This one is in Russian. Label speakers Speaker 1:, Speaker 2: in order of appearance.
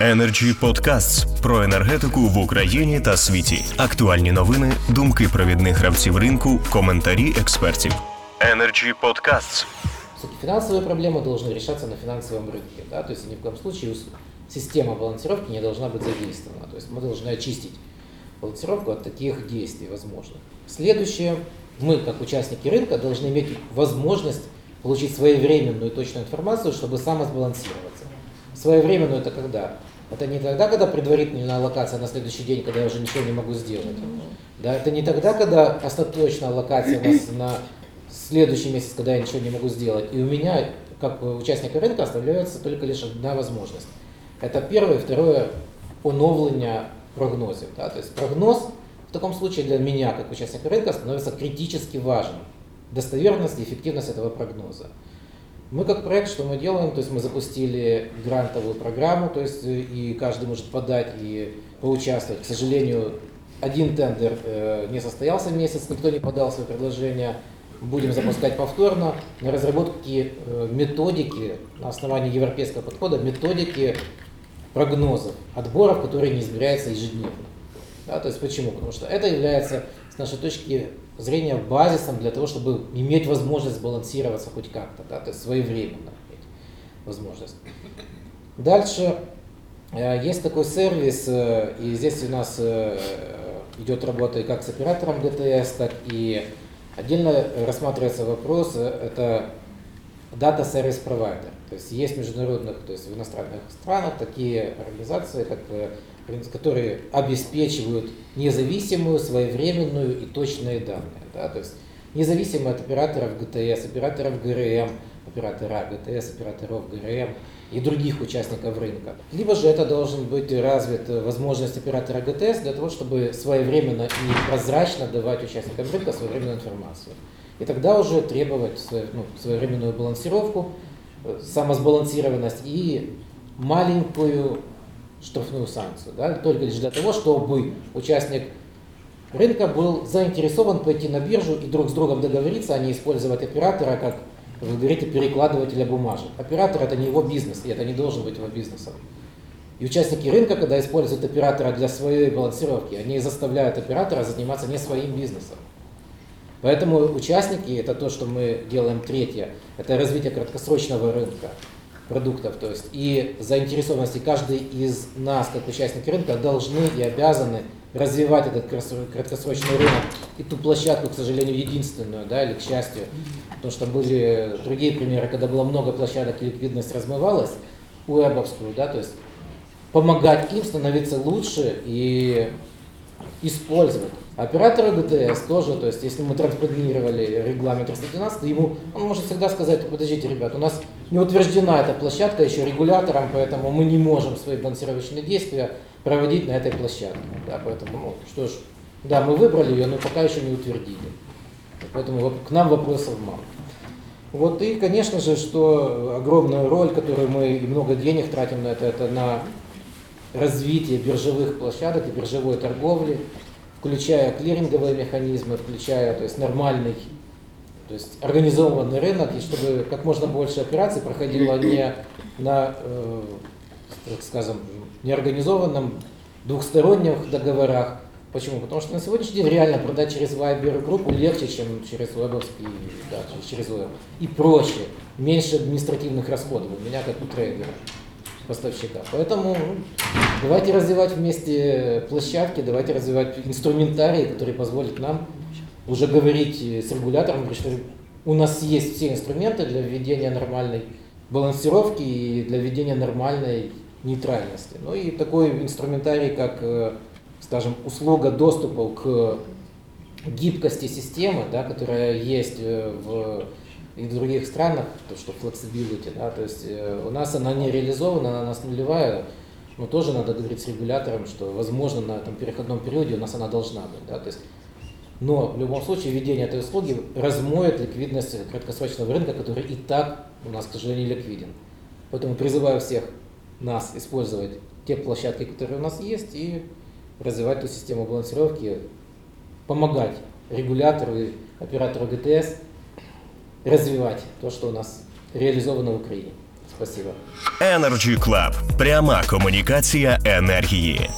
Speaker 1: Energy Podcasts про енергетику в Україні та світі. Актуальні новини, думки провідних гравців ринку, коментарі експертів. Energy Podcasts.
Speaker 2: Все-таки финансовые проблемы должны решаться на финансовом рынке. Да? То есть ни в коем случае ус- система балансировки не должна быть задействована. То есть мы должны очистить балансировку от таких действий возможных. Следующее. Мы, как участники рынка, должны иметь возможность получить своевременную и точную информацию, чтобы самосбалансироваться. Своевременную это когда? Это не тогда, когда предварительная аллокация на следующий день, когда я уже ничего не могу сделать. Да, это не тогда, когда остаточная аллокация у нас на следующий месяц, когда я ничего не могу сделать. И у меня, как у участника рынка, оставляется только лишь одна возможность. Это первое. Второе, поновлення прогнозів. Да? То есть прогноз в таком случае для меня, как участника рынка, становится критически важен. Достоверность и эффективность этого прогноза. Мы как проект, что мы делаем, то есть мы запустили грантовую программу, то есть э, и каждый может подать и поучаствовать. К сожалению, один тендер э, не состоялся месяц, никто не подал свои предложения. Будем запускать повторно на разработке э, методики на основании европейского подхода, методики прогнозов, отборов, которые не измеряются ежедневно. Да, то есть почему? Потому что это является, с нашей точки зрения, базисом для того, чтобы иметь возможность сбалансироваться хоть как-то, да, то есть своевременно иметь возможность. Дальше э, есть такой сервис, э, и здесь у нас э, идет работа и как с оператором ГТС, так и отдельно рассматривается вопрос, это Data Service Provider. То есть есть международных, то есть в иностранных странах такие организации, как, э, которые обеспечивают независимую, своевременную и точные данные. Да? То есть независимо от операторов ГТС, операторов ГРМ, оператора ГТС, операторов ГРМ и других участников рынка. Либо же это должен быть развит э, возможность оператора ГТС для того, чтобы своевременно и прозрачно давать участникам рынка своевременную информацию. И тогда уже требовать ну, своевременную балансировку, э, самосбалансированность и маленькую штрафную санкцию. Да, только лишь для того, чтобы участник рынка был заинтересован пойти на биржу и друг с другом договориться, а не использовать оператора как, вы говорите, перекладывателя бумажек. Оператор это не его бизнес, и это не должен быть его бизнесом. И участники рынка, когда используют оператора для своей балансировки, они заставляют оператора заниматься не своим бизнесом. Поэтому участники, это то, что мы делаем третье, это развитие краткосрочного рынка продуктов. То есть и заинтересованности каждый из нас, как участники рынка, должны и обязаны развивать этот краткосрочный рынок и ту площадку, к сожалению, единственную, да, или к счастью, потому что были другие примеры, когда было много площадок и ликвидность размывалась, уэбовскую, да, то есть помогать им становиться лучше и использовать. Операторы ГТС тоже, то есть если мы транспонировали регламент 312, ему он может всегда сказать, подождите, ребят, у нас не утверждена эта площадка еще регулятором, поэтому мы не можем свои балансировочные действия проводить на этой площадке. Да, поэтому, ну, что ж, да, мы выбрали ее, но пока еще не утвердили. Поэтому к нам вопросов мало. Вот и, конечно же, что огромную роль, которую мы и много денег тратим на это, это на развитие биржевых площадок и биржевой торговли, включая клиринговые механизмы, включая то есть, нормальный, то есть организованный рынок, и чтобы как можно больше операций проходило не на, э, так скажем, неорганизованном двухсторонних договорах. Почему? Потому что на сегодняшний день реально продать через Viber группу легче, чем через вебовский, да, через веб. И проще, меньше административных расходов у меня как у трейдера поставщика. Поэтому ну, давайте развивать вместе площадки, давайте развивать инструментарий, который позволит нам уже говорить с регулятором, говорить, что у нас есть все инструменты для введения нормальной балансировки и для введения нормальной нейтральности. Ну и такой инструментарий, как, э, скажем, услуга доступа к гибкости системы, да, которая есть э, в и в других странах, то что flexibility, да, то есть э, у нас она не реализована, она у нас нулевая, но тоже надо говорить с регулятором, что возможно на этом переходном периоде у нас она должна быть, да, то есть но в любом случае введение этой услуги размоет ликвидность краткосрочного рынка, который и так у нас, к сожалению, ликвиден. Поэтому призываю всех нас использовать те площадки, которые у нас есть, и развивать ту систему балансировки, помогать регулятору и оператору ГТС развивать то, что у нас реализовано в Украине Спасибо.
Speaker 1: Energy Club. прямая коммуникация энергии